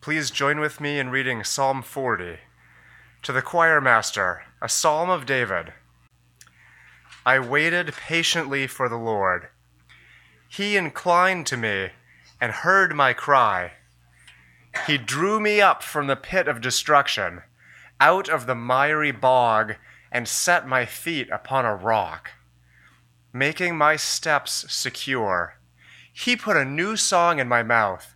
Please join with me in reading Psalm 40. To the choir master, a psalm of David. I waited patiently for the Lord. He inclined to me and heard my cry. He drew me up from the pit of destruction, out of the miry bog, and set my feet upon a rock, making my steps secure. He put a new song in my mouth,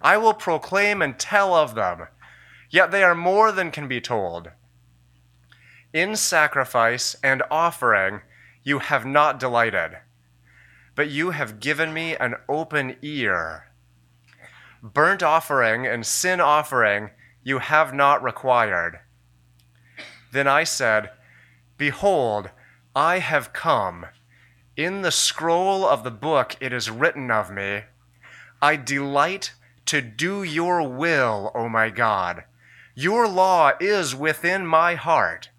I will proclaim and tell of them, yet they are more than can be told. In sacrifice and offering you have not delighted, but you have given me an open ear. Burnt offering and sin offering you have not required. Then I said, Behold, I have come. In the scroll of the book it is written of me, I delight to do your will, O my God. Your law is within my heart.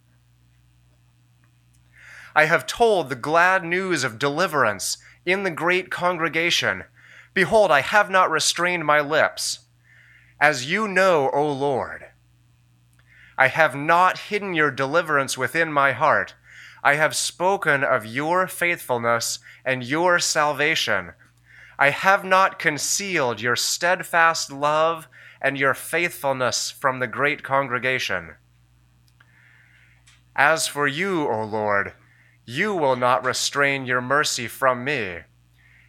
I have told the glad news of deliverance in the great congregation. Behold, I have not restrained my lips. As you know, O Lord, I have not hidden your deliverance within my heart. I have spoken of your faithfulness and your salvation. I have not concealed your steadfast love and your faithfulness from the great congregation. As for you, O Lord, you will not restrain your mercy from me.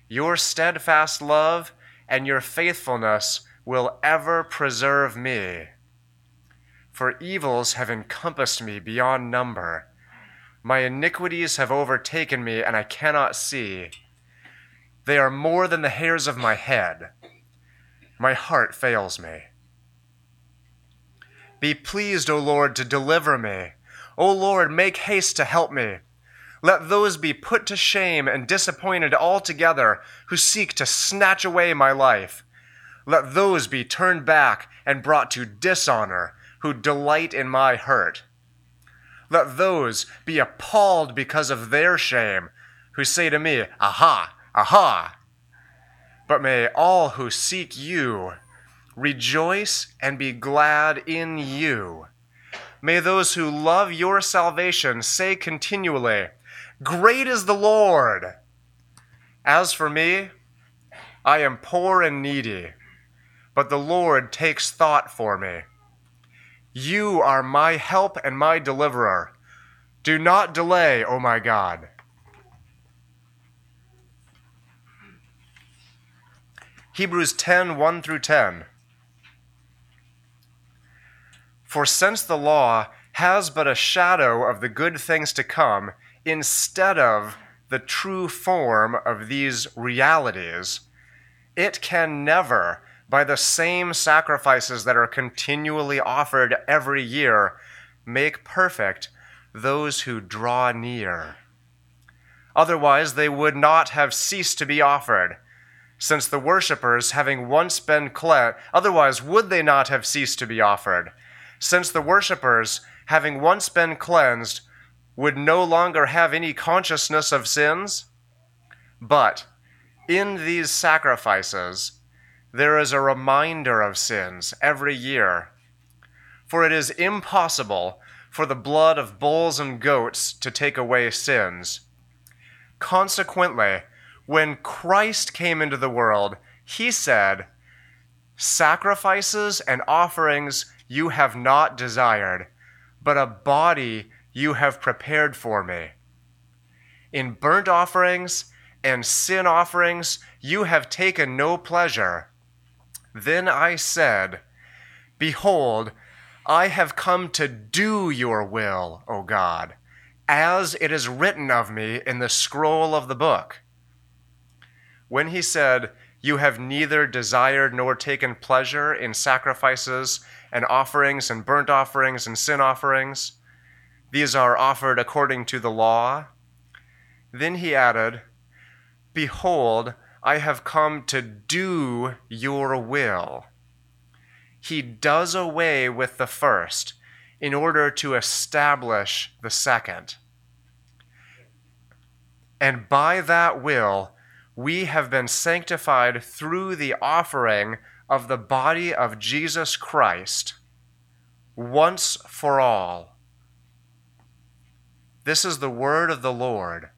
Your steadfast love and your faithfulness will ever preserve me. For evils have encompassed me beyond number. My iniquities have overtaken me, and I cannot see. They are more than the hairs of my head. My heart fails me. Be pleased, O Lord, to deliver me. O Lord, make haste to help me. Let those be put to shame and disappointed altogether who seek to snatch away my life. Let those be turned back and brought to dishonor who delight in my hurt. Let those be appalled because of their shame who say to me, Aha! Aha! But may all who seek you rejoice and be glad in you. May those who love your salvation say continually, Great is the Lord! As for me, I am poor and needy, but the Lord takes thought for me. You are my help and my deliverer. Do not delay, O my God. Hebrews 10 1 through 10. For since the law has but a shadow of the good things to come, instead of the true form of these realities, it can never, by the same sacrifices that are continually offered every year, make perfect those who draw near. Otherwise, they would not have ceased to be offered since the worshippers, having once been cleansed, otherwise would they not have ceased to be offered, since the worshippers, having once been cleansed, would no longer have any consciousness of sins? But in these sacrifices, there is a reminder of sins every year. For it is impossible for the blood of bulls and goats to take away sins. Consequently, when Christ came into the world, he said, Sacrifices and offerings you have not desired, but a body you have prepared for me. In burnt offerings and sin offerings you have taken no pleasure. Then I said, Behold, I have come to do your will, O God, as it is written of me in the scroll of the book when he said, You have neither desired nor taken pleasure in sacrifices and offerings and burnt offerings and sin offerings. These are offered according to the law. Then he added, Behold, I have come to do your will. He does away with the first in order to establish the second. And by that will, we have been sanctified through the offering of the body of Jesus Christ once for all. This is the word of the Lord.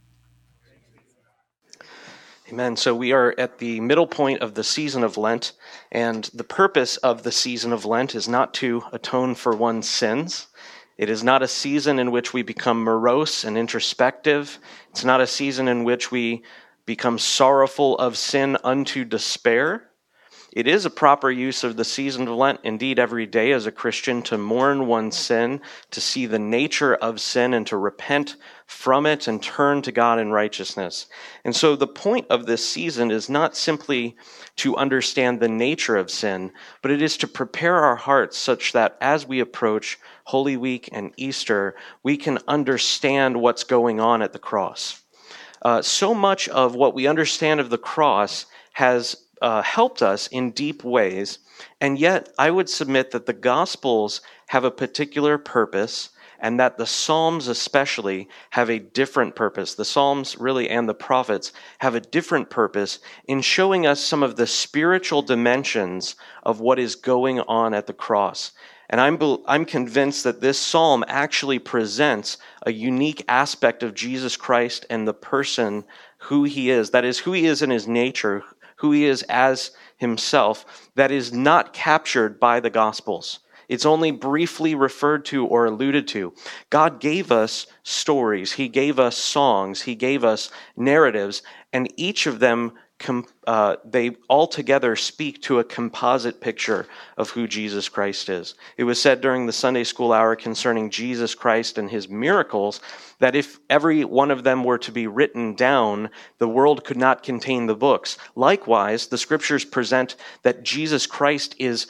Amen. So we are at the middle point of the season of Lent, and the purpose of the season of Lent is not to atone for one's sins. It is not a season in which we become morose and introspective. It's not a season in which we become sorrowful of sin unto despair. It is a proper use of the season of Lent, indeed, every day as a Christian, to mourn one's sin, to see the nature of sin, and to repent from it and turn to God in righteousness. And so the point of this season is not simply to understand the nature of sin, but it is to prepare our hearts such that as we approach Holy Week and Easter, we can understand what's going on at the cross. Uh, so much of what we understand of the cross has uh, helped us in deep ways, and yet I would submit that the Gospels have a particular purpose and that the Psalms, especially, have a different purpose. The Psalms, really, and the prophets have a different purpose in showing us some of the spiritual dimensions of what is going on at the cross. And I'm, I'm convinced that this psalm actually presents a unique aspect of Jesus Christ and the person who he is. That is, who he is in his nature, who he is as himself, that is not captured by the Gospels. It's only briefly referred to or alluded to. God gave us stories, He gave us songs, He gave us narratives, and each of them com- uh, they all together speak to a composite picture of who Jesus Christ is. It was said during the Sunday school hour concerning Jesus Christ and his miracles that if every one of them were to be written down, the world could not contain the books. Likewise, the scriptures present that Jesus Christ is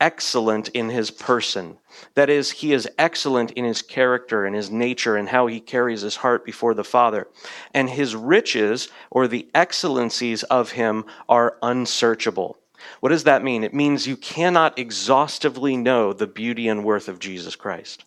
excellent in his person. That is, he is excellent in his character and his nature and how he carries his heart before the Father. And his riches or the excellencies of him are unsearchable. What does that mean? It means you cannot exhaustively know the beauty and worth of Jesus Christ.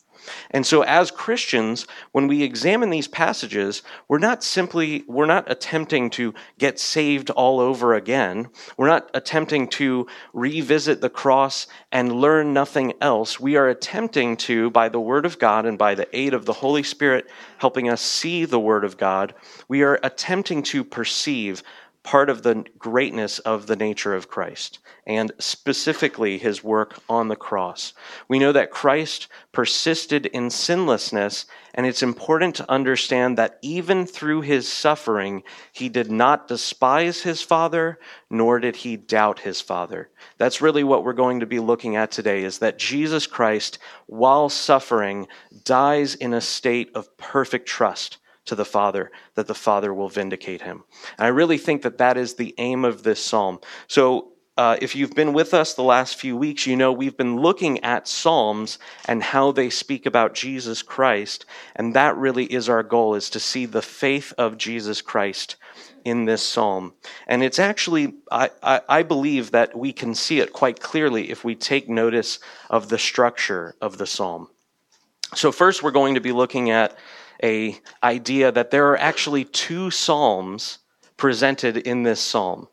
And so as Christians, when we examine these passages, we're not simply we're not attempting to get saved all over again. We're not attempting to revisit the cross and learn nothing else. We are attempting to by the word of God and by the aid of the Holy Spirit helping us see the word of God, we are attempting to perceive part of the greatness of the nature of Christ, and specifically his work on the cross. We know that Christ persisted in sinlessness, and it's important to understand that even through his suffering, he did not despise his Father, nor did he doubt his Father. That's really what we're going to be looking at today is that Jesus Christ, while suffering, dies in a state of perfect trust to the Father, that the Father will vindicate him. And I really think that that is the aim of this psalm. So, uh, if you've been with us the last few weeks, you know we've been looking at Psalms and how they speak about Jesus Christ. And that really is our goal, is to see the faith of Jesus Christ in this psalm. And it's actually, I, I, I believe that we can see it quite clearly if we take notice of the structure of the psalm. So first we're going to be looking at a idea that there are actually two psalms presented in this psalm.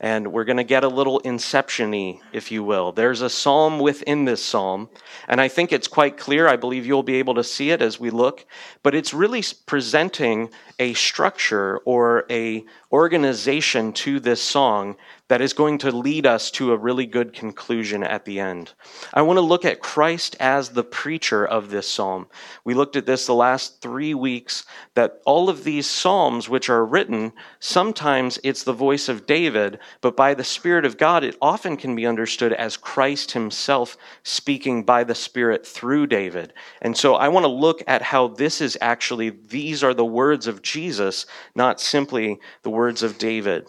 And we're going to get a little inception if you will. There's a psalm within this psalm, and I think it's quite clear. I believe you'll be able to see it as we look, but it's really presenting a structure or a organization to this song that is going to lead us to a really good conclusion at the end. I want to look at Christ as the preacher of this psalm. We looked at this the last three weeks that all of these psalms which are written, sometimes it's the voice of David, but by the Spirit of God, it often can be understood as Christ himself speaking by the Spirit through David. And so I want to look at how this is actually, these are the words of Jesus, not simply the words of David.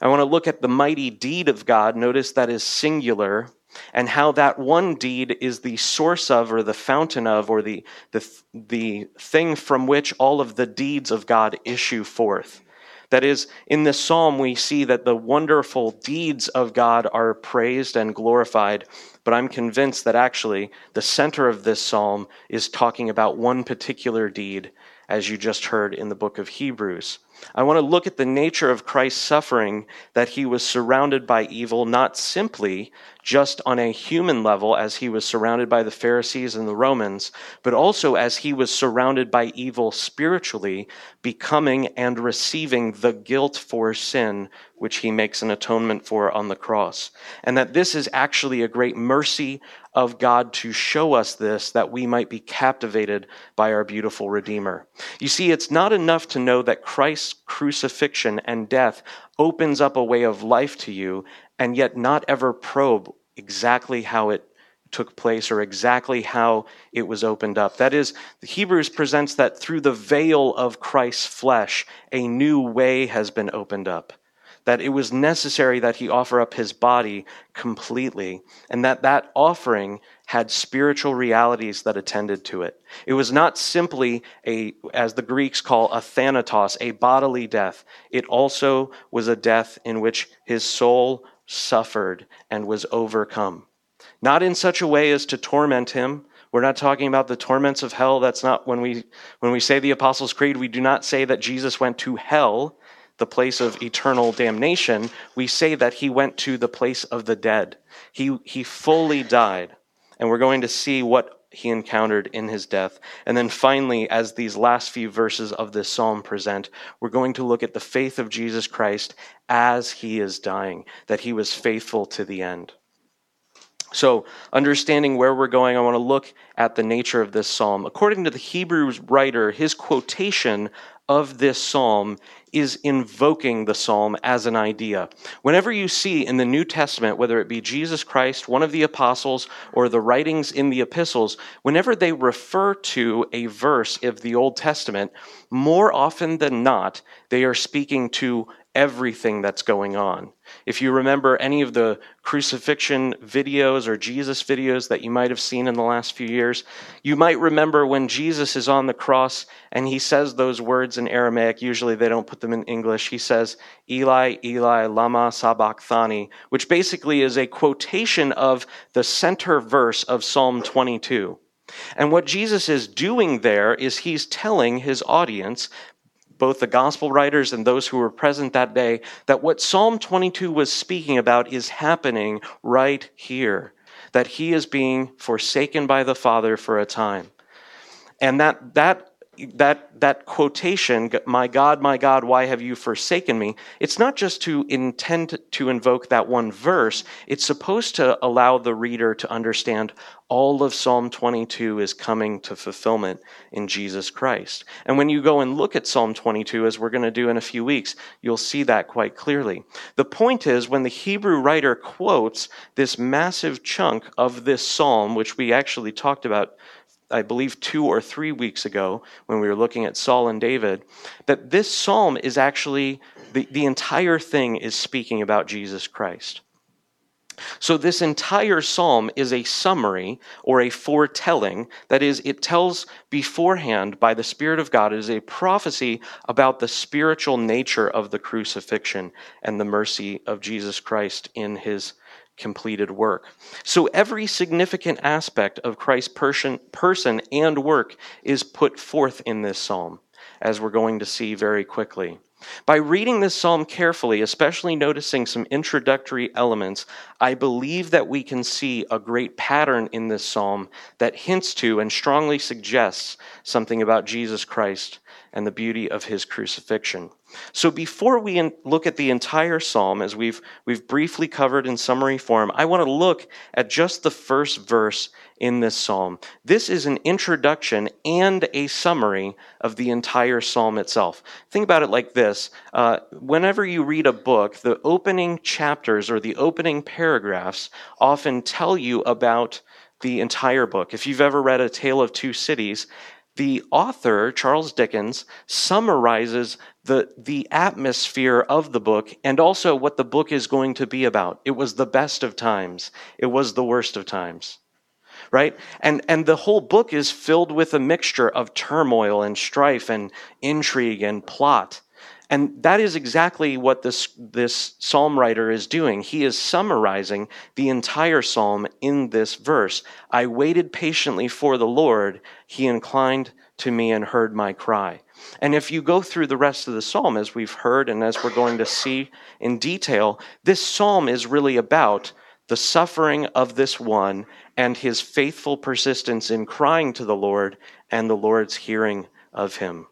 I want to look at the mighty deed of God. Notice that is singular and how that one deed is the source of or the fountain of or the, the, the thing from which all of the deeds of God issue forth. That is, in this psalm, we see that the wonderful deeds of God are praised and glorified, but I'm convinced that actually the center of this psalm is talking about one particular deed, as you just heard in the book of Hebrews. I want to look at the nature of Christ's suffering, that he was surrounded by evil, not simply just on a human level as he was surrounded by the Pharisees and the Romans, but also as he was surrounded by evil spiritually, becoming and receiving the guilt for sin, which he makes an atonement for on the cross. And that this is actually a great mercy of God to show us this, that we might be captivated by our beautiful Redeemer. You see, it's not enough to know that Christ's crucifixion and death opens up a way of life to you and yet not ever probe exactly how it took place or exactly how it was opened up. That is, the Hebrews presents that through the veil of Christ's flesh, a new way has been opened up. That it was necessary that he offer up his body completely, and that that offering had spiritual realities that attended to it. It was not simply a, as the Greeks call, a thanatos, a bodily death. It also was a death in which his soul suffered and was overcome. Not in such a way as to torment him. We're not talking about the torments of hell. That's not when we when we say the Apostles' Creed, we do not say that Jesus went to hell, the place of eternal damnation. We say that he went to the place of the dead. He he fully died. And we're going to see what he encountered in his death. And then finally, as these last few verses of this psalm present, we're going to look at the faith of Jesus Christ as he is dying, that he was faithful to the end. So, understanding where we're going, I want to look at the nature of this psalm. According to the Hebrews writer, his quotation of this psalm is invoking the psalm as an idea. Whenever you see in the New Testament, whether it be Jesus Christ, one of the apostles, or the writings in the epistles, whenever they refer to a verse of the Old Testament, more often than not, they are speaking to everything that's going on. If you remember any of the crucifixion videos or Jesus videos that you might have seen in the last few years, you might remember when Jesus is on the cross and he says those words in Aramaic. Usually they don't put them in English. He says, Eli, Eli, Lama Sabachthani, which basically is a quotation of the center verse of Psalm 22. And what Jesus is doing there is he's telling his audience both the gospel writers and those who were present that day, that what Psalm 22 was speaking about is happening right here, that he is being forsaken by the Father for a time. And that, that that that quotation my god my god why have you forsaken me? It's not just to intend to invoke that one verse. It's supposed to allow the reader to understand all of psalm 22 is coming to fulfillment in jesus christ. And when you go and look at psalm 22 as we're going to do in a few weeks you'll see that quite clearly. The point is when the hebrew writer quotes this massive chunk of this psalm which we actually talked about I believe, two or three weeks ago when we were looking at Saul and David, that this psalm is actually, the, the entire thing is speaking about Jesus Christ. So, this entire psalm is a summary or a foretelling. That is, it tells beforehand by the Spirit of God, it is a prophecy about the spiritual nature of the crucifixion and the mercy of Jesus Christ in his completed work. So every significant aspect of Christ's person, person and work is put forth in this psalm, as we're going to see very quickly. By reading this psalm carefully, especially noticing some introductory elements, I believe that we can see a great pattern in this psalm that hints to and strongly suggests something about Jesus Christ and the beauty of his crucifixion. So before we look at the entire psalm, as we've, we've briefly covered in summary form, I want to look at just the first verse in this psalm. This is an introduction and a summary of the entire psalm itself. Think about it like this. Uh, whenever you read a book, the opening chapters or the opening paragraphs often tell you about the entire book. If you've ever read A Tale of Two Cities, the author, Charles Dickens, summarizes the, the atmosphere of the book and also what the book is going to be about. It was the best of times, it was the worst of times. Right? And, and the whole book is filled with a mixture of turmoil and strife and intrigue and plot. And that is exactly what this, this psalm writer is doing. He is summarizing the entire psalm in this verse. I waited patiently for the Lord. He inclined to me and heard my cry. And if you go through the rest of the psalm, as we've heard and as we're going to see in detail, this psalm is really about the suffering of this one and his faithful persistence in crying to the Lord and the Lord's hearing of him.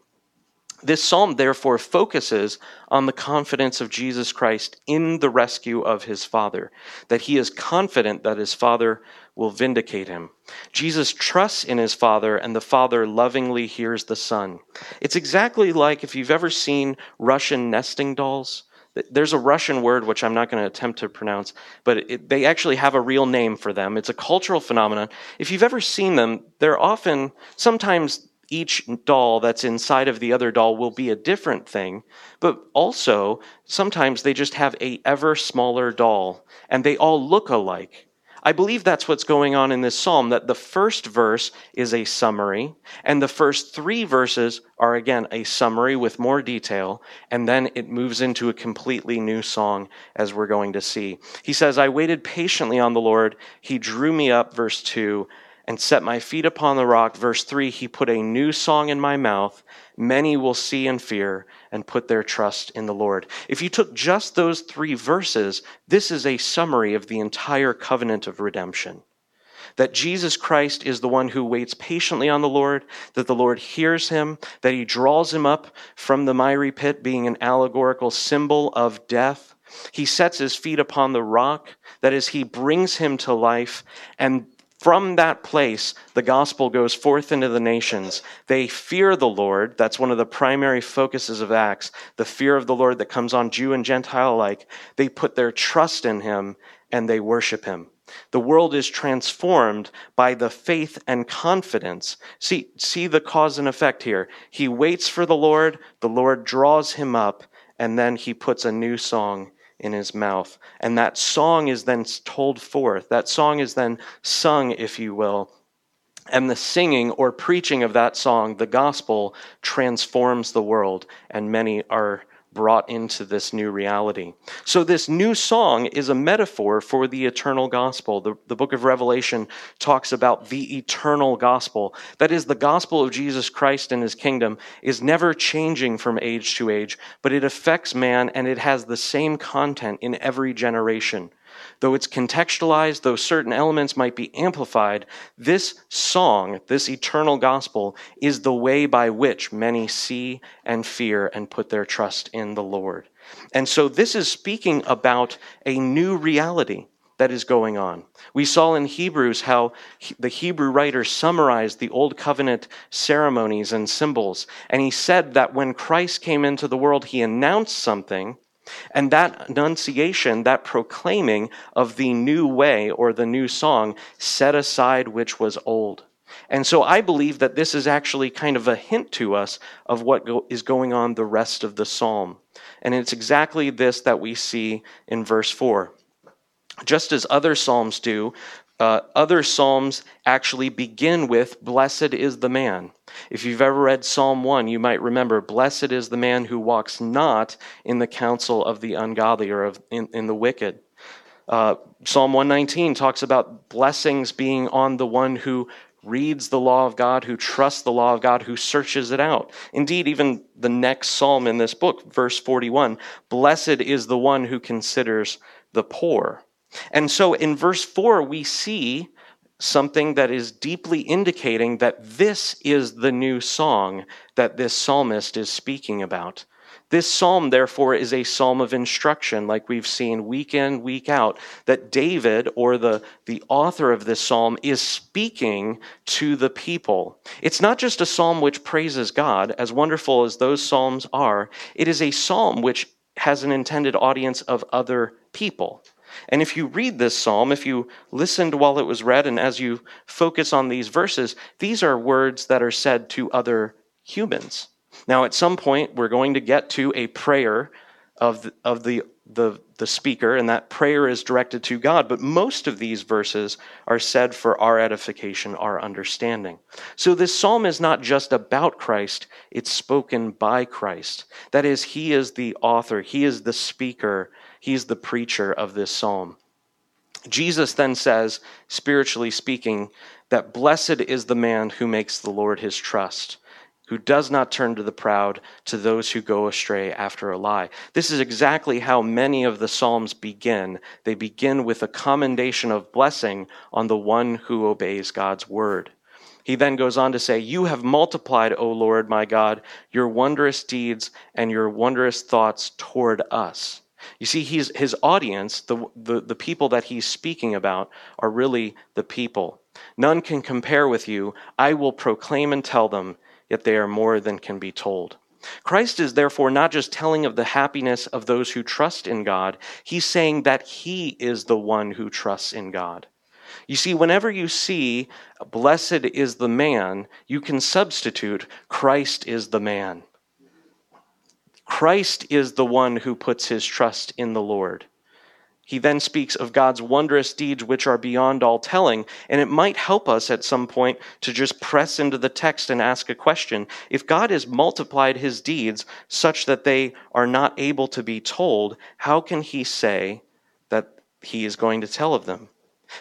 This psalm, therefore, focuses on the confidence of Jesus Christ in the rescue of his Father, that he is confident that his Father will vindicate him. Jesus trusts in his Father, and the Father lovingly hears the Son. It's exactly like if you've ever seen Russian nesting dolls. There's a Russian word which I'm not going to attempt to pronounce, but it, they actually have a real name for them. It's a cultural phenomenon. If you've ever seen them, they're often, sometimes each doll that's inside of the other doll will be a different thing but also sometimes they just have a ever smaller doll and they all look alike. I believe that's what's going on in this psalm that the first verse is a summary and the first 3 verses are again a summary with more detail and then it moves into a completely new song as we're going to see. He says i waited patiently on the lord. He drew me up verse 2 and set my feet upon the rock. Verse 3 He put a new song in my mouth. Many will see and fear and put their trust in the Lord. If you took just those three verses, this is a summary of the entire covenant of redemption. That Jesus Christ is the one who waits patiently on the Lord, that the Lord hears him, that he draws him up from the miry pit, being an allegorical symbol of death. He sets his feet upon the rock, that is, he brings him to life, and from that place, the gospel goes forth into the nations. They fear the Lord. That's one of the primary focuses of Acts. The fear of the Lord that comes on Jew and Gentile alike. They put their trust in him and they worship him. The world is transformed by the faith and confidence. See, see the cause and effect here. He waits for the Lord, the Lord draws him up, and then he puts a new song in his mouth. And that song is then told forth. That song is then sung, if you will. And the singing or preaching of that song, the gospel, transforms the world, and many are brought into this new reality. So, this new song is a metaphor for the eternal gospel. The, the book of Revelation talks about the eternal gospel. That is, the gospel of Jesus Christ and his kingdom is never changing from age to age, but it affects man and it has the same content in every generation. Though it's contextualized, though certain elements might be amplified, this song, this eternal gospel, is the way by which many see and fear and put their trust in the Lord. And so this is speaking about a new reality that is going on. We saw in Hebrews how the Hebrew writer summarized the Old Covenant ceremonies and symbols. And he said that when Christ came into the world, he announced something and that annunciation, that proclaiming of the new way or the new song, set aside which was old. And so I believe that this is actually kind of a hint to us of what go- is going on the rest of the psalm. And it's exactly this that we see in verse 4. Just as other psalms do, uh, other psalms actually begin with, Blessed is the man. If you've ever read Psalm 1, you might remember, Blessed is the man who walks not in the counsel of the ungodly or of, in, in the wicked. Uh, Psalm 119 talks about blessings being on the one who reads the law of God, who trusts the law of God, who searches it out. Indeed, even the next psalm in this book, verse 41, Blessed is the one who considers the poor. And so in verse 4, we see something that is deeply indicating that this is the new song that this psalmist is speaking about. This psalm, therefore, is a psalm of instruction, like we've seen week in, week out, that David, or the, the author of this psalm, is speaking to the people. It's not just a psalm which praises God, as wonderful as those psalms are, it is a psalm which has an intended audience of other people. And if you read this psalm, if you listened while it was read, and as you focus on these verses, these are words that are said to other humans. Now, at some point, we're going to get to a prayer of the, of the, the, the speaker, and that prayer is directed to God. But most of these verses are said for our edification, our understanding. So this psalm is not just about Christ, it's spoken by Christ. That is, He is the author, He is the speaker, He's the preacher of this psalm. Jesus then says, spiritually speaking, that blessed is the man who makes the Lord his trust who does not turn to the proud, to those who go astray after a lie. This is exactly how many of the Psalms begin. They begin with a commendation of blessing on the one who obeys God's word. He then goes on to say, You have multiplied, O Lord my God, your wondrous deeds and your wondrous thoughts toward us. You see, he's, his audience, the, the, the people that he's speaking about, are really the people. None can compare with you. I will proclaim and tell them yet they are more than can be told. Christ is therefore not just telling of the happiness of those who trust in God, he's saying that he is the one who trusts in God. You see, whenever you see, blessed is the man, you can substitute, Christ is the man. Christ is the one who puts his trust in the Lord. He then speaks of God's wondrous deeds, which are beyond all telling. And it might help us at some point to just press into the text and ask a question. If God has multiplied his deeds such that they are not able to be told, how can he say that he is going to tell of them?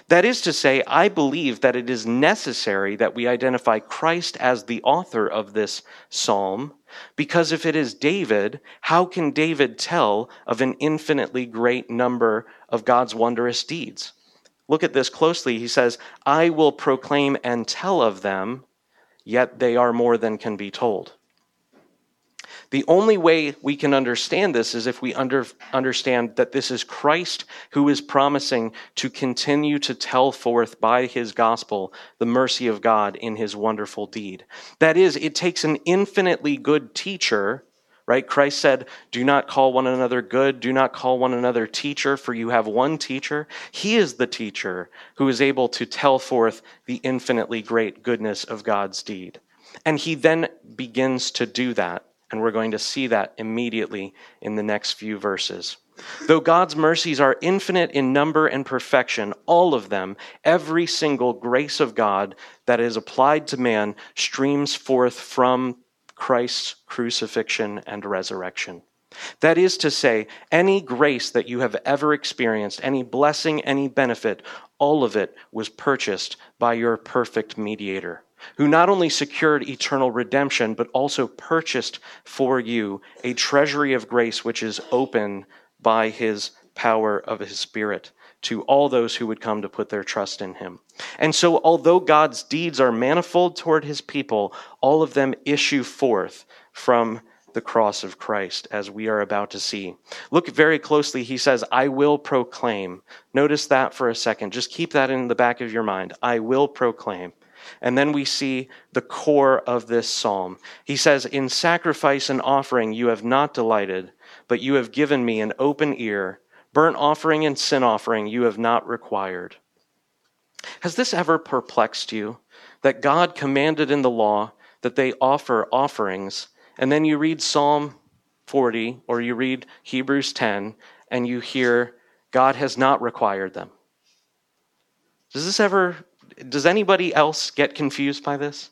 That is to say, I believe that it is necessary that we identify Christ as the author of this psalm because if it is David, how can David tell of an infinitely great number of God's wondrous deeds? Look at this closely. He says, I will proclaim and tell of them, yet they are more than can be told. The only way we can understand this is if we under, understand that this is Christ who is promising to continue to tell forth by his gospel the mercy of God in his wonderful deed. That is, it takes an infinitely good teacher right? Christ said, Do not call one another good, do not call one another teacher, for you have one teacher. He is the teacher who is able to tell forth the infinitely great goodness of God's deed. And he then begins to do that. And we're going to see that immediately in the next few verses. Though God's mercies are infinite in number and perfection, all of them, every single grace of God that is applied to man, streams forth from Christ's crucifixion and resurrection. That is to say, any grace that you have ever experienced, any blessing, any benefit, all of it was purchased by your perfect mediator who not only secured eternal redemption, but also purchased for you a treasury of grace which is open by his power of his Spirit to all those who would come to put their trust in him. And so, although God's deeds are manifold toward his people, all of them issue forth from the cross of Christ, as we are about to see. Look very closely. He says, I will proclaim. Notice that for a second. Just keep that in the back of your mind. I will proclaim. And then we see the core of this psalm. He says, In sacrifice and offering you have not delighted, but you have given me an open ear. Burnt offering and sin offering you have not required. Has this ever perplexed you that God commanded in the law that they offer offerings, and then you read Psalm 40 or you read Hebrews 10 and you hear God has not required them? Does this ever does anybody else get confused by this?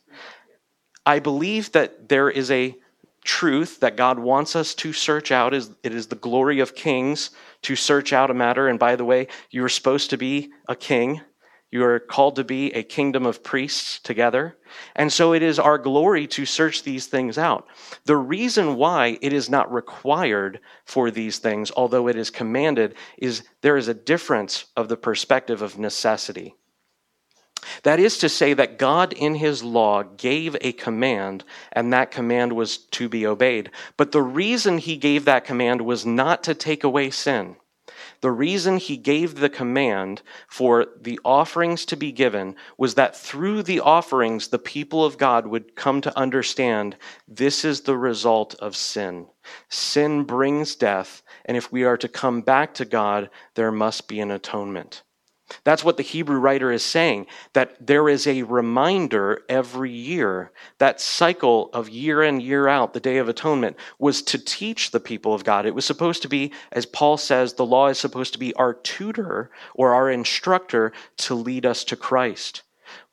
I believe that there is a truth that God wants us to search out. It is the glory of kings to search out a matter. And by the way, you are supposed to be a king. You are called to be a kingdom of priests together. And so it is our glory to search these things out. The reason why it is not required for these things, although it is commanded, is there is a difference of the perspective of necessity. That is to say, that God in His law gave a command, and that command was to be obeyed. But the reason He gave that command was not to take away sin. The reason He gave the command for the offerings to be given was that through the offerings, the people of God would come to understand this is the result of sin. Sin brings death, and if we are to come back to God, there must be an atonement. That's what the Hebrew writer is saying, that there is a reminder every year. That cycle of year in, year out, the Day of Atonement, was to teach the people of God. It was supposed to be, as Paul says, the law is supposed to be our tutor or our instructor to lead us to Christ.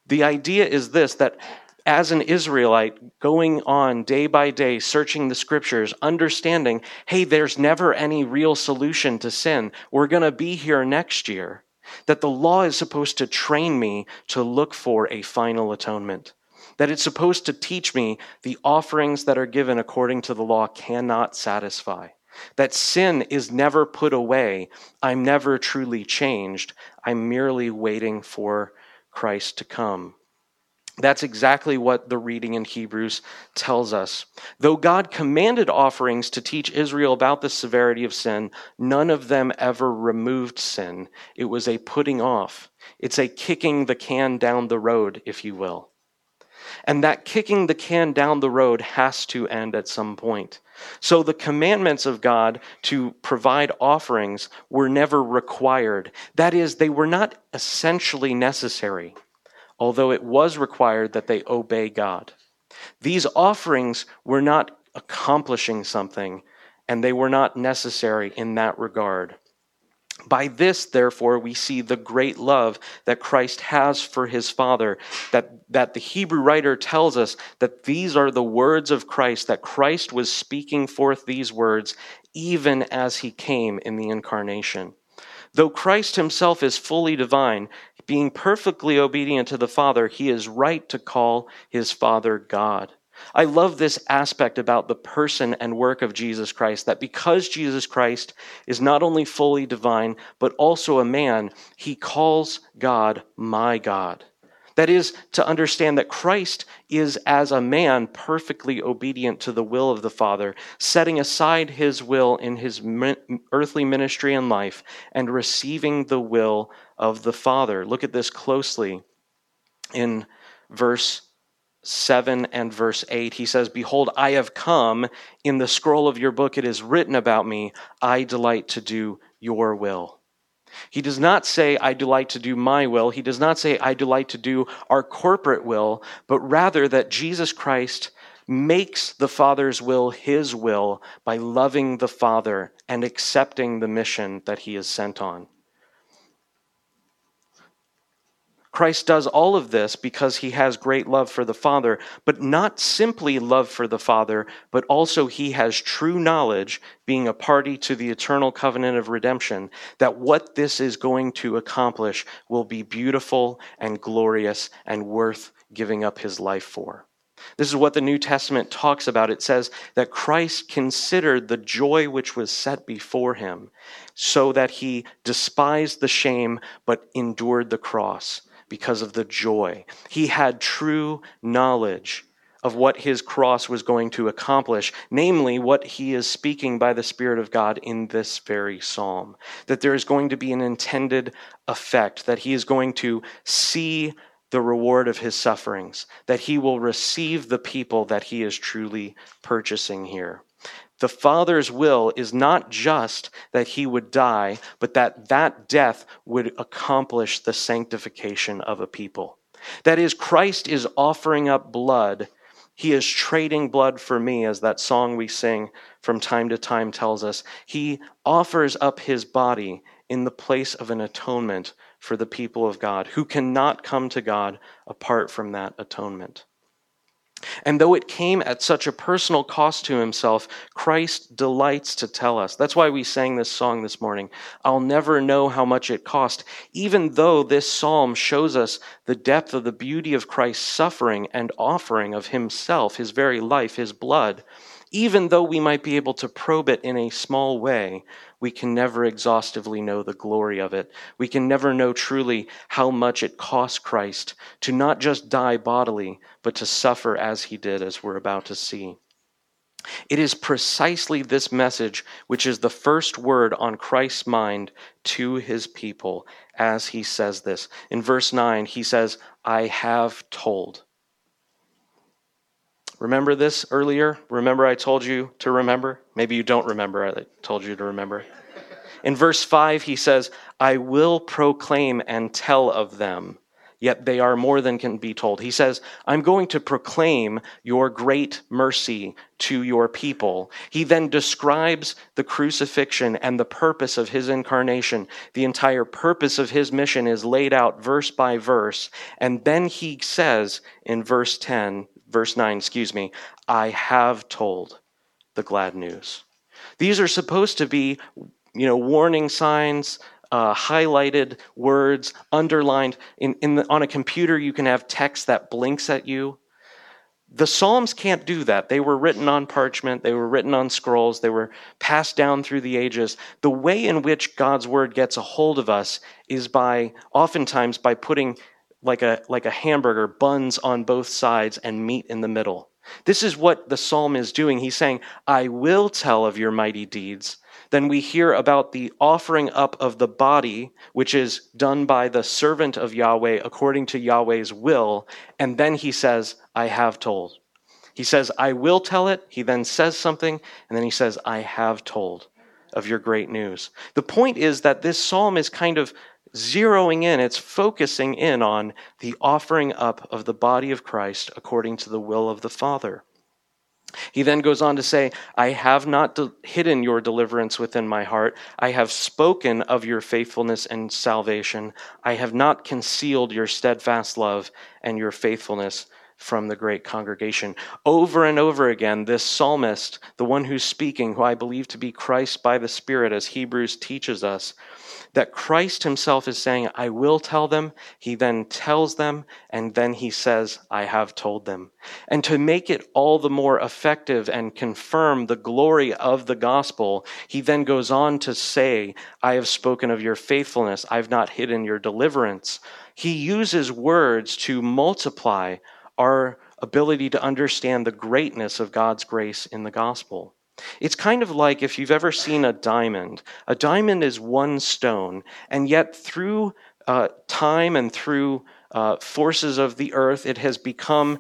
The idea is this that as an Israelite, going on day by day, searching the scriptures, understanding, hey, there's never any real solution to sin. We're going to be here next year. That the law is supposed to train me to look for a final atonement. That it's supposed to teach me the offerings that are given according to the law cannot satisfy. That sin is never put away. I'm never truly changed. I'm merely waiting for Christ to come. That's exactly what the reading in Hebrews tells us. Though God commanded offerings to teach Israel about the severity of sin, none of them ever removed sin. It was a putting off. It's a kicking the can down the road, if you will. And that kicking the can down the road has to end at some point. So the commandments of God to provide offerings were never required. That is, they were not essentially necessary although it was required that they obey God. These offerings were not accomplishing something, and they were not necessary in that regard. By this, therefore, we see the great love that Christ has for his Father, that, that the Hebrew writer tells us that these are the words of Christ, that Christ was speaking forth these words even as he came in the incarnation. Though Christ himself is fully divine, being perfectly obedient to the Father, he is right to call his Father God. I love this aspect about the person and work of Jesus Christ that because Jesus Christ is not only fully divine, but also a man, he calls God my God. That is, to understand that Christ is, as a man, perfectly obedient to the will of the Father, setting aside his will in his earthly ministry and life, and receiving the will of the Father. Look at this closely in verse 7 and verse 8. He says, Behold, I have come. In the scroll of your book it is written about me. I delight to do your will. He does not say, I delight to do my will. He does not say, I delight to do our corporate will, but rather that Jesus Christ makes the Father's will his will by loving the Father and accepting the mission that he is sent on. Christ does all of this because he has great love for the Father, but not simply love for the Father, but also he has true knowledge, being a party to the eternal covenant of redemption, that what this is going to accomplish will be beautiful and glorious and worth giving up his life for. This is what the New Testament talks about. It says that Christ considered the joy which was set before him, so that he despised the shame but endured the cross because of the joy. He had true knowledge of what his cross was going to accomplish, namely what he is speaking by the Spirit of God in this very psalm. That there is going to be an intended effect, that he is going to see the reward of his sufferings, that he will receive the people that he is truly purchasing here. The Father's will is not just that he would die, but that that death would accomplish the sanctification of a people. That is, Christ is offering up blood. He is trading blood for me, as that song we sing from time to time tells us. He offers up his body in the place of an atonement for the people of God who cannot come to God apart from that atonement. And though it came at such a personal cost to himself, Christ delights to tell us. That's why we sang this song this morning. I'll never know how much it cost, even though this psalm shows us the depth of the beauty of Christ's suffering and offering of himself, his very life, his blood. Even though we might be able to probe it in a small way, we can never exhaustively know the glory of it. We can never know truly how much it cost Christ to not just die bodily, but to suffer as he did, as we're about to see. It is precisely this message which is the first word on Christ's mind to his people as he says this. In verse 9, he says, I have told. Remember this earlier? Remember I told you to remember? Maybe you don't remember I told you to remember. In verse 5, he says, I will proclaim and tell of them yet they are more than can be told. He says, I'm going to proclaim your great mercy to your people. He then describes the crucifixion and the purpose of his incarnation. The entire purpose of his mission is laid out verse by verse. And then he says in verse 10, verse 9, excuse me, I have told the glad news. These are supposed to be you know, warning signs, uh, highlighted words, underlined. In, in the, on a computer, you can have text that blinks at you. The Psalms can't do that. They were written on parchment, they were written on scrolls, they were passed down through the ages. The way in which God's word gets a hold of us is by, oftentimes, by putting like a, like a hamburger, buns on both sides and meat in the middle. This is what the psalm is doing. He's saying, I will tell of your mighty deeds then we hear about the offering up of the body, which is done by the servant of Yahweh according to Yahweh's will. And then he says, I have told. He says, I will tell it. He then says something, and then he says, I have told of your great news. The point is that this psalm is kind of zeroing in, it's focusing in on the offering up of the body of Christ according to the will of the Father. He then goes on to say, I have not de- hidden your deliverance within my heart. I have spoken of your faithfulness and salvation. I have not concealed your steadfast love and your faithfulness from the great congregation. Over and over again, this psalmist, the one who's speaking, who I believe to be Christ by the Spirit, as Hebrews teaches us, that Christ himself is saying, I will tell them. He then tells them, and then he says, I have told them. And to make it all the more effective and confirm the glory of the gospel, he then goes on to say, I have spoken of your faithfulness. I've not hidden your deliverance. He uses words to multiply our ability to understand the greatness of God's grace in the gospel. It's kind of like if you've ever seen a diamond. A diamond is one stone, and yet through uh, time and through uh, forces of the earth, it has become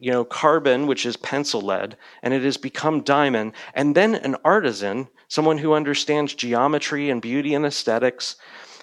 you know, carbon, which is pencil lead, and it has become diamond. And then an artisan, someone who understands geometry and beauty and aesthetics,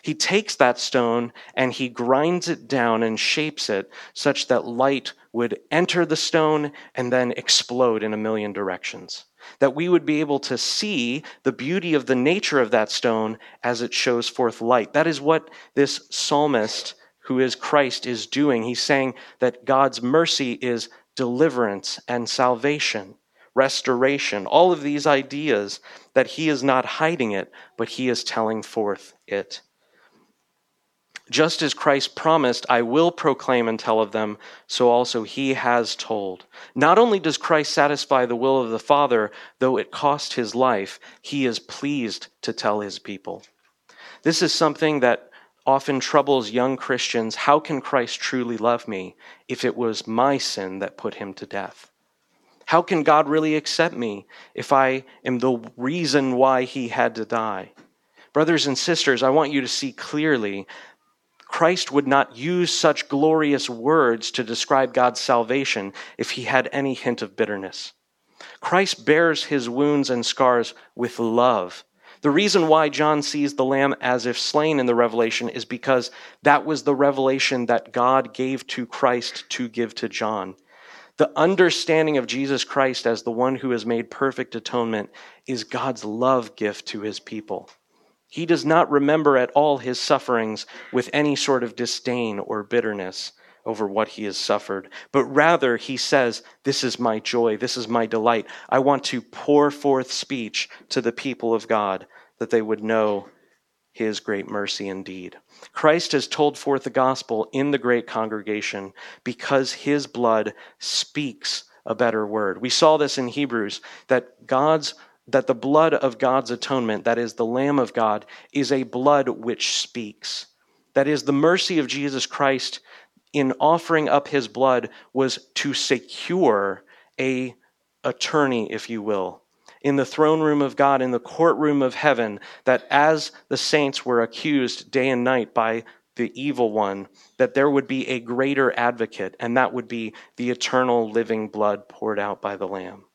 he takes that stone and he grinds it down and shapes it such that light would enter the stone and then explode in a million directions that we would be able to see the beauty of the nature of that stone as it shows forth light. That is what this psalmist, who is Christ, is doing. He's saying that God's mercy is deliverance and salvation, restoration, all of these ideas that he is not hiding it, but he is telling forth it. Just as Christ promised, I will proclaim and tell of them, so also he has told. Not only does Christ satisfy the will of the Father, though it cost his life, he is pleased to tell his people. This is something that often troubles young Christians. How can Christ truly love me if it was my sin that put him to death? How can God really accept me if I am the reason why he had to die? Brothers and sisters, I want you to see clearly Christ would not use such glorious words to describe God's salvation if he had any hint of bitterness. Christ bears his wounds and scars with love. The reason why John sees the lamb as if slain in the revelation is because that was the revelation that God gave to Christ to give to John. The understanding of Jesus Christ as the one who has made perfect atonement is God's love gift to his people. He does not remember at all his sufferings with any sort of disdain or bitterness over what he has suffered, but rather he says, This is my joy, this is my delight. I want to pour forth speech to the people of God that they would know his great mercy indeed. Christ has told forth the gospel in the great congregation because his blood speaks a better word. We saw this in Hebrews that God's that the blood of God's atonement, that is, the Lamb of God, is a blood which speaks. That is, the mercy of Jesus Christ in offering up his blood was to secure a attorney, if you will, in the throne room of God, in the courtroom of heaven, that as the saints were accused day and night by the evil one, that there would be a greater advocate, and that would be the eternal living blood poured out by the Lamb.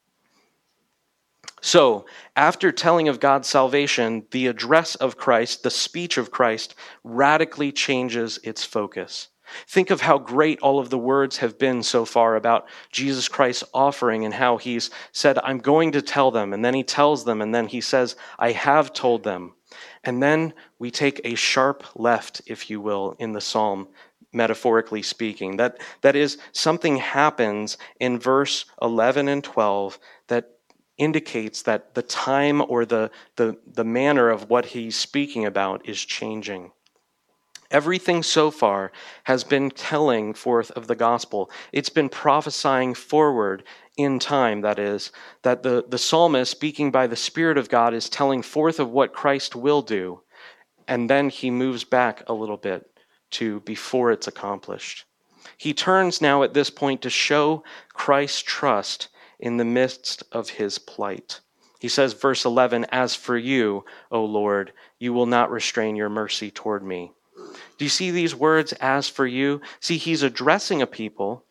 So, after telling of God's salvation, the address of Christ, the speech of Christ, radically changes its focus. Think of how great all of the words have been so far about Jesus Christ's offering and how he's said, I'm going to tell them. And then he tells them, and then he says, I have told them. And then we take a sharp left, if you will, in the psalm, metaphorically speaking. That, that is, something happens in verse 11 and 12 that indicates that the time or the, the, the manner of what he's speaking about is changing. Everything so far has been telling forth of the gospel. It's been prophesying forward in time, that is, that the, the psalmist, speaking by the Spirit of God, is telling forth of what Christ will do. And then he moves back a little bit to before it's accomplished. He turns now at this point to show Christ's trust in the midst of his plight. He says, verse 11, As for you, O Lord, you will not restrain your mercy toward me. Do you see these words, as for you? See, he's addressing a people.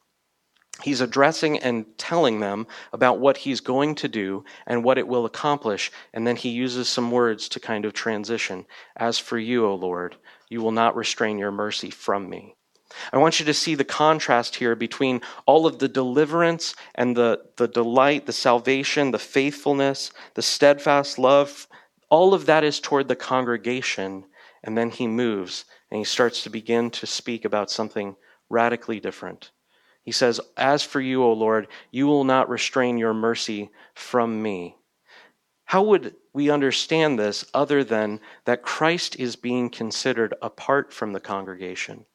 He's addressing and telling them about what he's going to do and what it will accomplish. And then he uses some words to kind of transition. As for you, O Lord, you will not restrain your mercy from me. I want you to see the contrast here between all of the deliverance and the, the delight, the salvation, the faithfulness, the steadfast love. All of that is toward the congregation. And then he moves and he starts to begin to speak about something radically different. He says, As for you, O Lord, you will not restrain your mercy from me. How would we understand this other than that Christ is being considered apart from the congregation?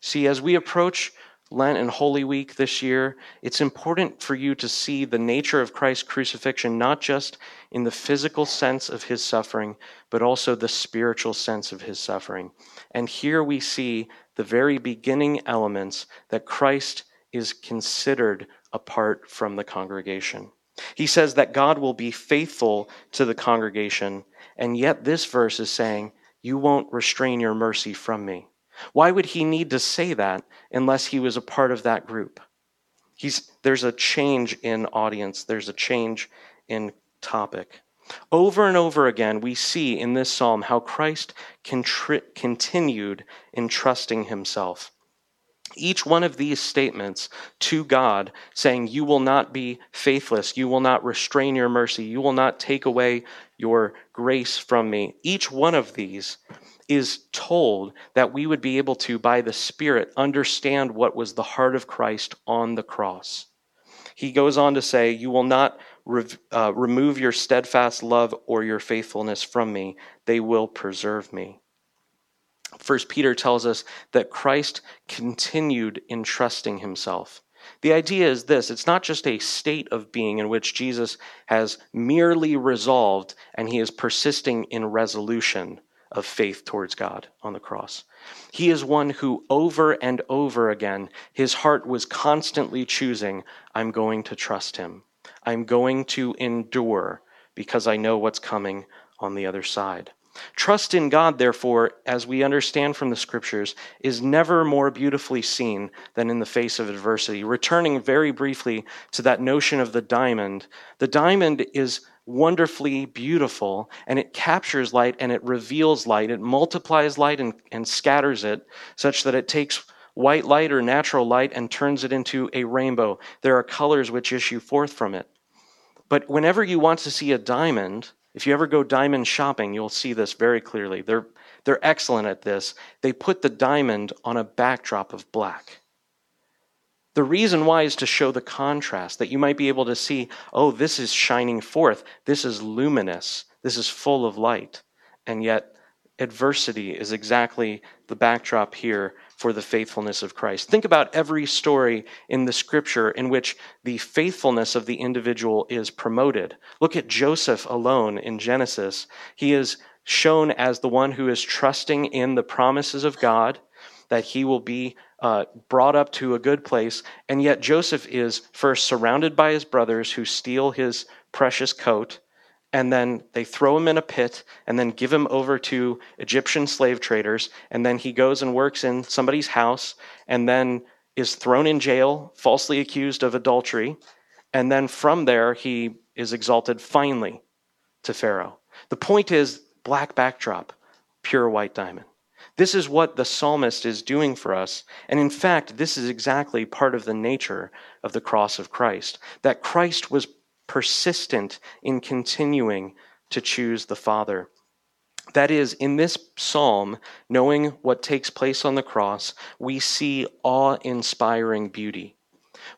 See, as we approach Lent and Holy Week this year, it's important for you to see the nature of Christ's crucifixion, not just in the physical sense of his suffering, but also the spiritual sense of his suffering. And here we see the very beginning elements that Christ is considered apart from the congregation. He says that God will be faithful to the congregation, and yet this verse is saying, You won't restrain your mercy from me. Why would he need to say that unless he was a part of that group? He's, there's a change in audience, there's a change in topic. Over and over again, we see in this psalm how Christ contri- continued entrusting himself. Each one of these statements to God, saying, You will not be faithless, you will not restrain your mercy, you will not take away your grace from me. Each one of these is told that we would be able to, by the Spirit, understand what was the heart of Christ on the cross. He goes on to say, You will not re- uh, remove your steadfast love or your faithfulness from me, they will preserve me. First Peter tells us that Christ continued entrusting himself. The idea is this it's not just a state of being in which Jesus has merely resolved and he is persisting in resolution of faith towards God on the cross. He is one who, over and over again, his heart was constantly choosing, I'm going to trust him. I'm going to endure because I know what's coming on the other side. Trust in God, therefore, as we understand from the scriptures, is never more beautifully seen than in the face of adversity. Returning very briefly to that notion of the diamond, the diamond is wonderfully beautiful and it captures light and it reveals light. It multiplies light and, and scatters it such that it takes white light or natural light and turns it into a rainbow. There are colors which issue forth from it. But whenever you want to see a diamond, if you ever go diamond shopping, you'll see this very clearly. They're, they're excellent at this. They put the diamond on a backdrop of black. The reason why is to show the contrast, that you might be able to see, oh, this is shining forth. This is luminous. This is full of light. And yet, adversity is exactly the backdrop here for the faithfulness of Christ. Think about every story in the scripture in which the faithfulness of the individual is promoted. Look at Joseph alone in Genesis. He is shown as the one who is trusting in the promises of God, that he will be uh, brought up to a good place. And yet Joseph is first surrounded by his brothers who steal his precious coat and then they throw him in a pit and then give him over to Egyptian slave traders. And then he goes and works in somebody's house and then is thrown in jail, falsely accused of adultery. And then from there, he is exalted finally to Pharaoh. The point is black backdrop, pure white diamond. This is what the psalmist is doing for us. And in fact, this is exactly part of the nature of the cross of Christ. That Christ was persistent in continuing to choose the Father. That is, in this psalm, knowing what takes place on the cross, we see awe inspiring beauty.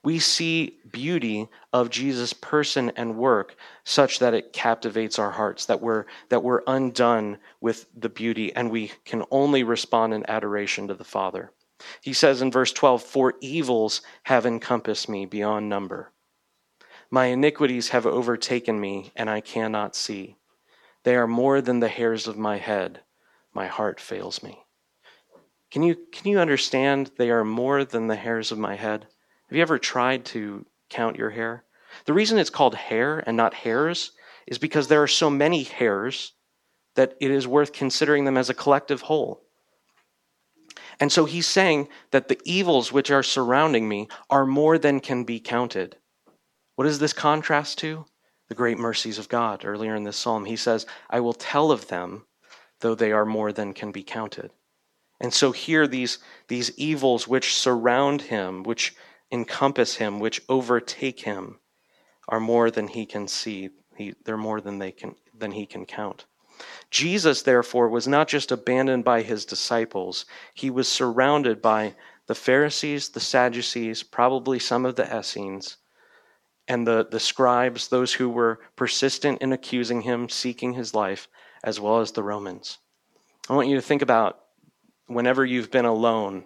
We see beauty of Jesus' person and work such that it captivates our hearts, that we're, that we're undone with the beauty, and we can only respond in adoration to the Father. He says in verse 12, For evils have encompassed me beyond number. My iniquities have overtaken me, and I cannot see. They are more than the hairs of my head. My heart fails me. Can you, can you understand they are more than the hairs of my head? Have you ever tried to count your hair? The reason it's called hair and not hairs is because there are so many hairs that it is worth considering them as a collective whole. And so he's saying that the evils which are surrounding me are more than can be counted. What does this contrast to? The great mercies of God. Earlier in this psalm, he says, I will tell of them, though they are more than can be counted. And so here, these, these evils which surround him, which encompass him, which overtake him, are more than he can see. He, they're more than, they can, than he can count. Jesus, therefore, was not just abandoned by his disciples, he was surrounded by the Pharisees, the Sadducees, probably some of the Essenes, and the, the scribes, those who were persistent in accusing him, seeking his life, as well as the Romans. I want you to think about whenever you've been alone,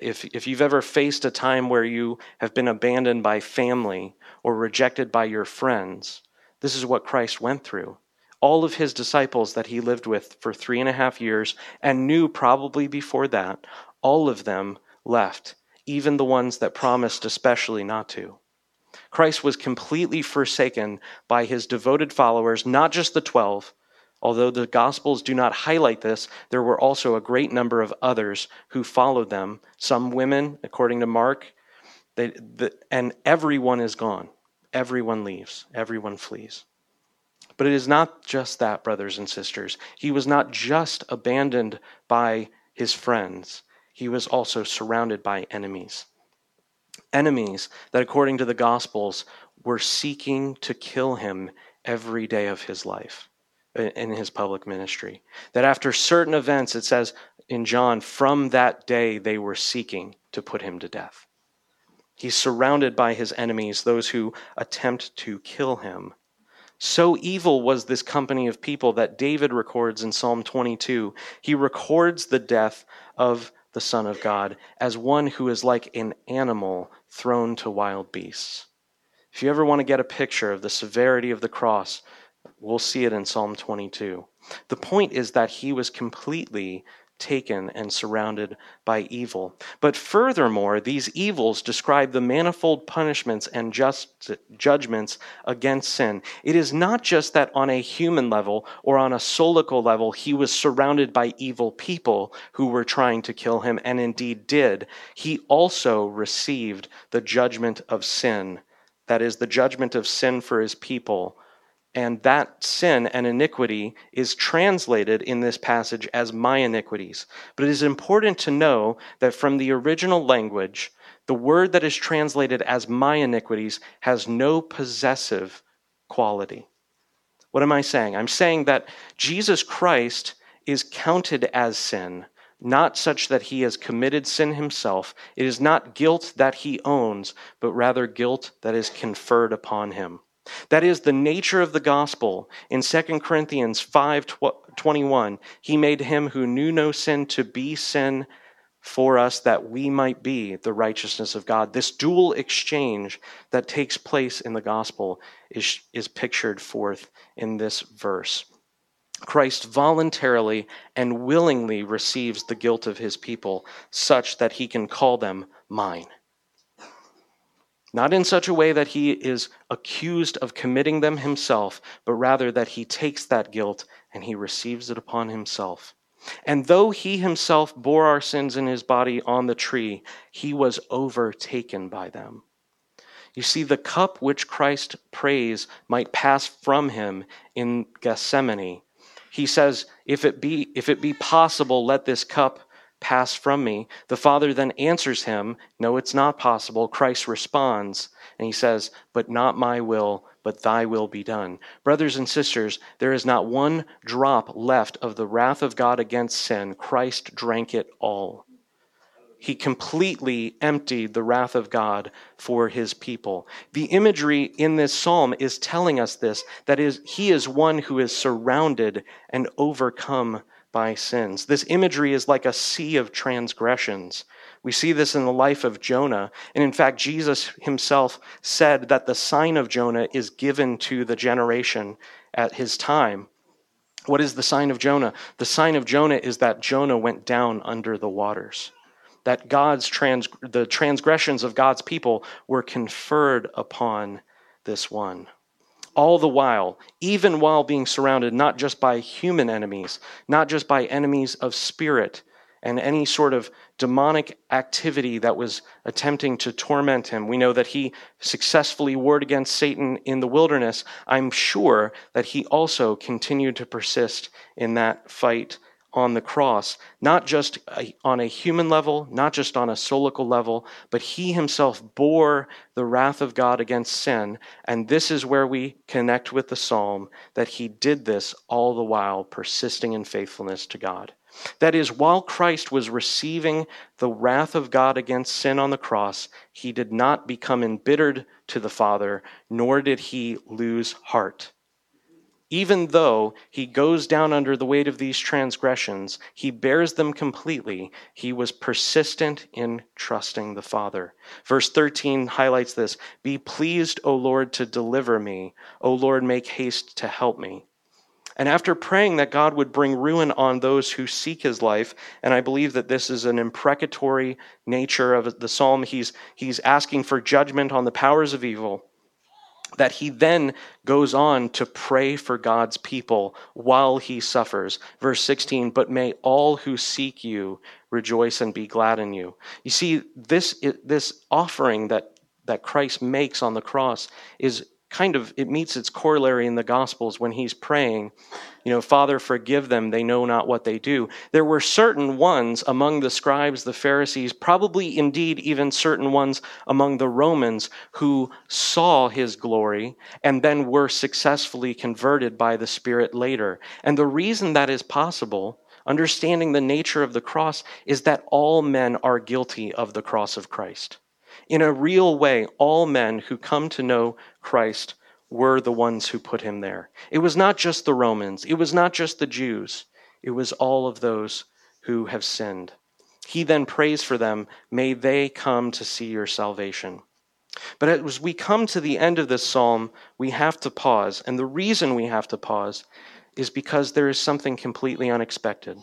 if, if you've ever faced a time where you have been abandoned by family or rejected by your friends, this is what Christ went through. All of his disciples that he lived with for three and a half years and knew probably before that, all of them left, even the ones that promised especially not to. Christ was completely forsaken by his devoted followers, not just the 12. Although the Gospels do not highlight this, there were also a great number of others who followed them, some women, according to Mark, they, the, and everyone is gone. Everyone leaves, everyone flees. But it is not just that, brothers and sisters. He was not just abandoned by his friends, he was also surrounded by enemies enemies that, according to the Gospels, were seeking to kill him every day of his life in his public ministry. That after certain events, it says in John, from that day they were seeking to put him to death. He's surrounded by his enemies, those who attempt to kill him. So evil was this company of people that David records in Psalm 22. He records the death of the Son of God as one who is like an animal thrown to wild beasts. If you ever want to get a picture of the severity of the cross, we'll see it in Psalm 22. The point is that he was completely taken and surrounded by evil. But furthermore, these evils describe the manifold punishments and just judgments against sin. It is not just that on a human level or on a soulical level he was surrounded by evil people who were trying to kill him and indeed did. He also received the judgment of sin. That is the judgment of sin for his people and that sin and iniquity is translated in this passage as my iniquities. But it is important to know that from the original language, the word that is translated as my iniquities has no possessive quality. What am I saying? I'm saying that Jesus Christ is counted as sin, not such that he has committed sin himself. It is not guilt that he owns, but rather guilt that is conferred upon him. That is the nature of the gospel. In 2 Corinthians 5:21, he made him who knew no sin to be sin for us that we might be the righteousness of God. This dual exchange that takes place in the gospel is, is pictured forth in this verse. Christ voluntarily and willingly receives the guilt of his people such that he can call them mine. Not in such a way that he is accused of committing them himself, but rather that he takes that guilt and he receives it upon himself. And though he himself bore our sins in his body on the tree, he was overtaken by them. You see, the cup which Christ prays might pass from him in Gethsemane. He says, if it be, if it be possible, let this cup pass from me. The Father then answers him, No, it's not possible. Christ responds, and he says, But not my will, but thy will be done. Brothers and sisters, there is not one drop left of the wrath of God against sin. Christ drank it all. He completely emptied the wrath of God for his people. The imagery in this psalm is telling us this that is, he is one who is surrounded and overcome by sins. This imagery is like a sea of transgressions. We see this in the life of Jonah. And in fact, Jesus himself said that the sign of Jonah is given to the generation at his time. What is the sign of Jonah? The sign of Jonah is that Jonah went down under the waters. That God's trans, the transgressions of God's people were conferred upon this one all the while, even while being surrounded not just by human enemies, not just by enemies of spirit and any sort of demonic activity that was attempting to torment him. We know that he successfully warred against Satan in the wilderness. I'm sure that he also continued to persist in that fight on the cross, not just on a human level, not just on a solical level, but he himself bore the wrath of God against sin. And this is where we connect with the psalm that he did this all the while persisting in faithfulness to God. That is, while Christ was receiving the wrath of God against sin on the cross, he did not become embittered to the Father, nor did he lose heart. Even though he goes down under the weight of these transgressions, he bears them completely. He was persistent in trusting the Father. Verse 13 highlights this Be pleased, O Lord, to deliver me. O Lord, make haste to help me. And after praying that God would bring ruin on those who seek his life, and I believe that this is an imprecatory nature of the psalm, he's, he's asking for judgment on the powers of evil that he then goes on to pray for God's people while he suffers. Verse 16, but may all who seek you rejoice and be glad in you. You see, this, this offering that, that Christ makes on the cross is kind of it meets its corollary in the gospels when he's praying you know father forgive them. They know not what they do. There were certain ones among the scribes the pharisees probably indeed even certain ones among the romans who saw his glory and then were successfully converted by the spirit later. And the reason that is possible understanding the nature of the cross is that all men are guilty of the cross of christ in a real way, all men who come to know Christ were the ones who put him there. It was not just the Romans, it was not just the Jews, it was all of those who have sinned. He then prays for them, may they come to see your salvation. But as we come to the end of this psalm, we have to pause. And the reason we have to pause is because there is something completely unexpected.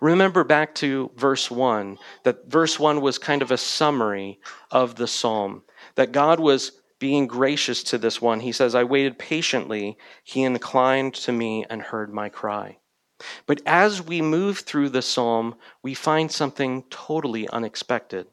Remember back to verse 1, that verse 1 was kind of a summary of the psalm, that God was being gracious to this one. He says, I waited patiently. He inclined to me and heard my cry. But as we move through the psalm, we find something totally unexpected.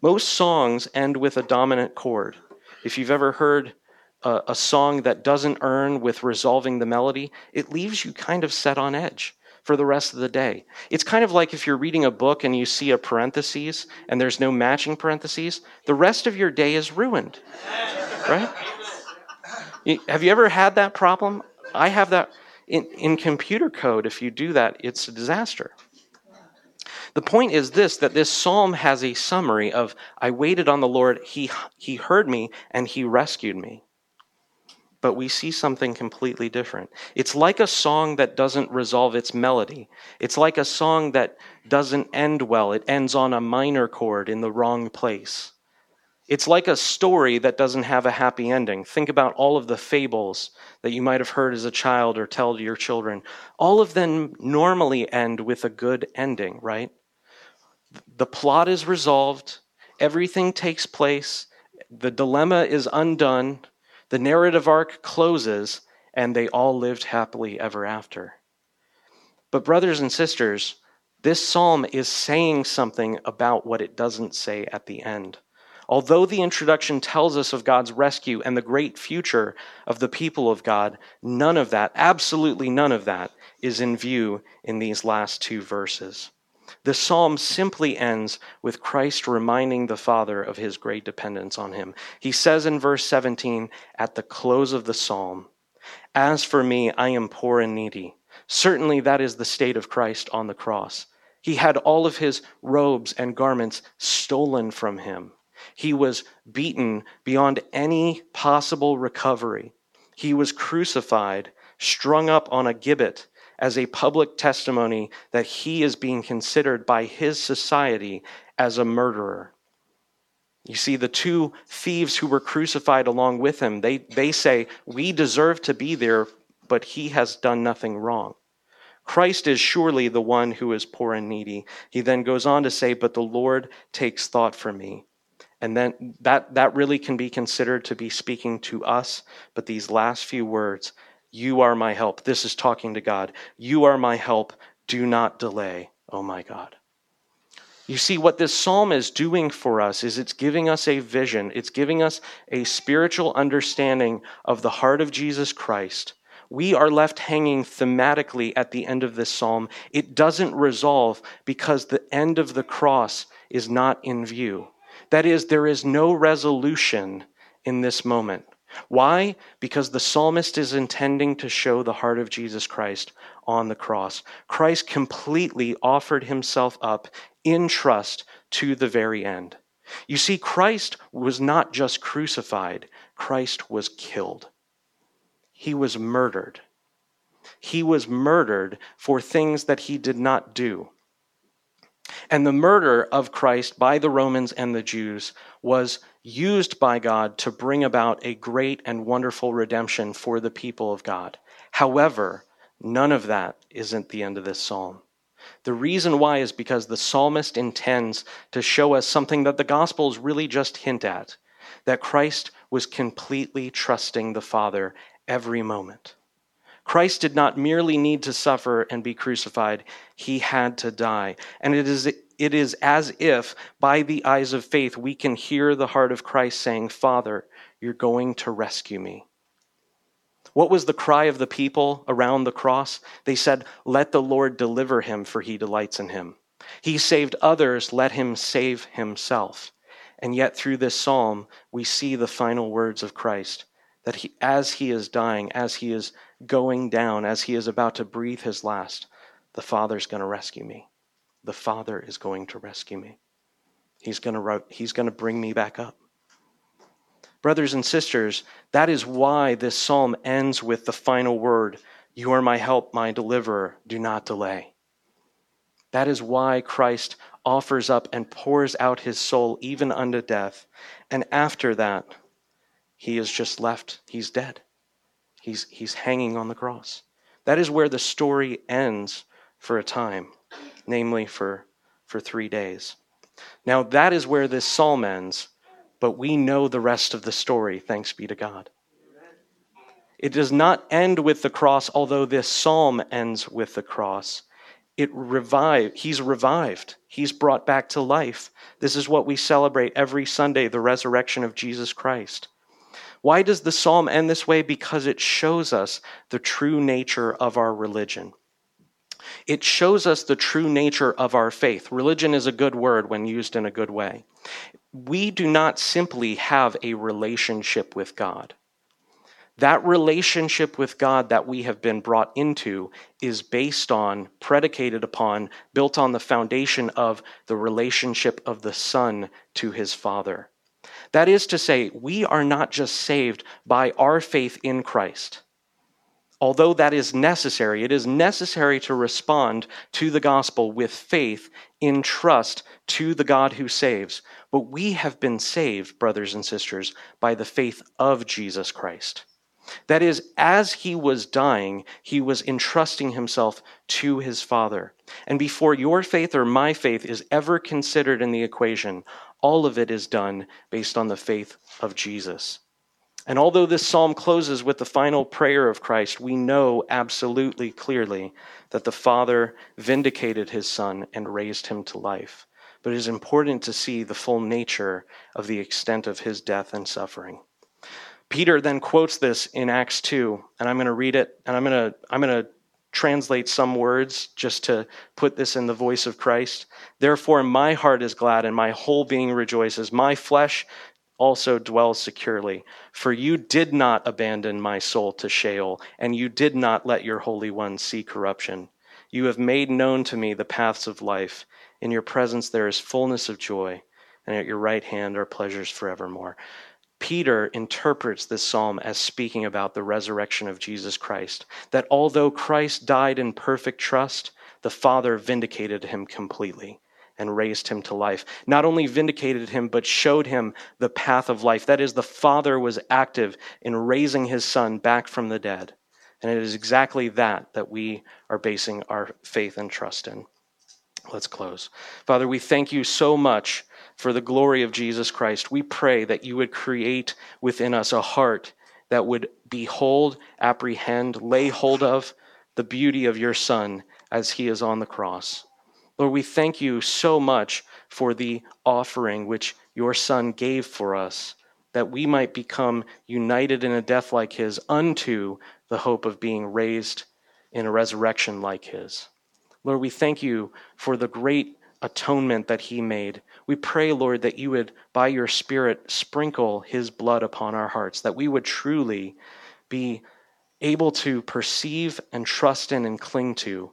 Most songs end with a dominant chord. If you've ever heard a, a song that doesn't earn with resolving the melody, it leaves you kind of set on edge for the rest of the day. It's kind of like if you're reading a book and you see a parenthesis and there's no matching parentheses, the rest of your day is ruined. Right? Have you ever had that problem? I have that in, in computer code. If you do that, it's a disaster. The point is this that this psalm has a summary of I waited on the Lord, he, he heard me, and he rescued me but we see something completely different. It's like a song that doesn't resolve its melody. It's like a song that doesn't end well. It ends on a minor chord in the wrong place. It's like a story that doesn't have a happy ending. Think about all of the fables that you might have heard as a child or tell to your children. All of them normally end with a good ending, right? The plot is resolved, everything takes place, The dilemma is undone, the narrative arc closes, and they all lived happily ever after. But, brothers and sisters, this psalm is saying something about what it doesn't say at the end. Although the introduction tells us of God's rescue and the great future of the people of God, none of that, absolutely none of that, is in view in these last two verses. The psalm simply ends with Christ reminding the Father of his great dependence on him. He says in verse 17, at the close of the psalm, As for me, I am poor and needy. Certainly that is the state of Christ on the cross. He had all of his robes and garments stolen from him. He was beaten beyond any possible recovery. He was crucified, strung up on a gibbet as a public testimony that he is being considered by his society as a murderer. You see, the two thieves who were crucified along with him, they, they say, We deserve to be there, but he has done nothing wrong. Christ is surely the one who is poor and needy. He then goes on to say, But the Lord takes thought for me. And then that, that really can be considered to be speaking to us. But these last few words, you are my help. This is talking to God. You are my help. Do not delay, oh my God. You see, what this psalm is doing for us is it's giving us a vision, it's giving us a spiritual understanding of the heart of Jesus Christ. We are left hanging thematically at the end of this psalm. It doesn't resolve because the end of the cross is not in view. That is, there is no resolution in this moment. Why? Because the psalmist is intending to show the heart of Jesus Christ on the cross. Christ completely offered himself up in trust to the very end. You see, Christ was not just crucified, Christ was killed. He was murdered. He was murdered for things that he did not do. And the murder of Christ by the Romans and the Jews was used by God to bring about a great and wonderful redemption for the people of God. However, none of that isn't the end of this psalm. The reason why is because the psalmist intends to show us something that the Gospels really just hint at that Christ was completely trusting the Father every moment. Christ did not merely need to suffer and be crucified, he had to die. And it is, it is as if, by the eyes of faith, we can hear the heart of Christ saying, Father, you're going to rescue me. What was the cry of the people around the cross? They said, Let the Lord deliver him, for he delights in him. He saved others, let him save himself. And yet, through this psalm, we see the final words of Christ that he, as he is dying, as he is going down, as he is about to breathe his last, the Father's going to rescue me. The Father is going to rescue me. He's going to, he's going to bring me back up. Brothers and sisters, that is why this psalm ends with the final word You are my help, my deliverer. Do not delay. That is why Christ offers up and pours out his soul even unto death. And after that, he is just left, he's dead. He's, he's hanging on the cross. That is where the story ends for a time, namely for, for three days. Now, that is where this psalm ends, but we know the rest of the story, thanks be to God. It does not end with the cross, although this psalm ends with the cross. It revived. He's revived. He's brought back to life. This is what we celebrate every Sunday the resurrection of Jesus Christ. Why does the psalm end this way? Because it shows us the true nature of our religion. It shows us the true nature of our faith. Religion is a good word when used in a good way. We do not simply have a relationship with God. That relationship with God that we have been brought into is based on, predicated upon, built on the foundation of the relationship of the Son to his Father. That is to say, we are not just saved by our faith in Christ. Although that is necessary, it is necessary to respond to the gospel with faith in trust to the God who saves. But we have been saved, brothers and sisters, by the faith of Jesus Christ. That is, as he was dying, he was entrusting himself to his Father. And before your faith or my faith is ever considered in the equation, all of it is done based on the faith of Jesus. And although this psalm closes with the final prayer of Christ, we know absolutely clearly that the Father vindicated his Son and raised him to life. But it is important to see the full nature of the extent of his death and suffering. Peter then quotes this in Acts 2, and I'm going to read it, and I'm going to, I'm going to translate some words just to put this in the voice of Christ. Therefore, my heart is glad and my whole being rejoices. My flesh also dwells securely. For you did not abandon my soul to Sheol, and you did not let your Holy One see corruption. You have made known to me the paths of life. In your presence there is fullness of joy, and at your right hand are pleasures forevermore. Peter interprets this psalm as speaking about the resurrection of Jesus Christ. That although Christ died in perfect trust, the Father vindicated him completely and raised him to life. Not only vindicated him, but showed him the path of life. That is, the Father was active in raising his Son back from the dead. And it is exactly that that we are basing our faith and trust in. Let's close. Father, we thank you so much for the glory of Jesus Christ. We pray that you would create within us a heart that would behold, apprehend, lay hold of the beauty of your Son as he is on the cross. Lord, we thank you so much for the offering which your Son gave for us, that we might become united in a death like his unto the hope of being raised in a resurrection like his. Lord, we thank you for the great atonement that he made. We pray, Lord, that you would, by your Spirit, sprinkle his blood upon our hearts, that we would truly be able to perceive and trust in and cling to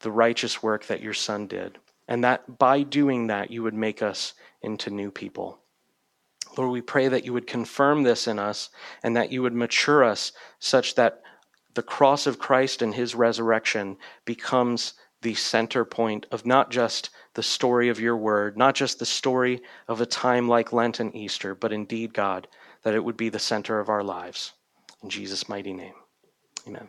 the righteous work that your Son did. And that by doing that, you would make us into new people. Lord, we pray that you would confirm this in us and that you would mature us such that the cross of Christ and his resurrection becomes the center point of not just the story of your word, not just the story of a time like Lent and Easter, but indeed, God, that it would be the center of our lives. In Jesus' mighty name, amen.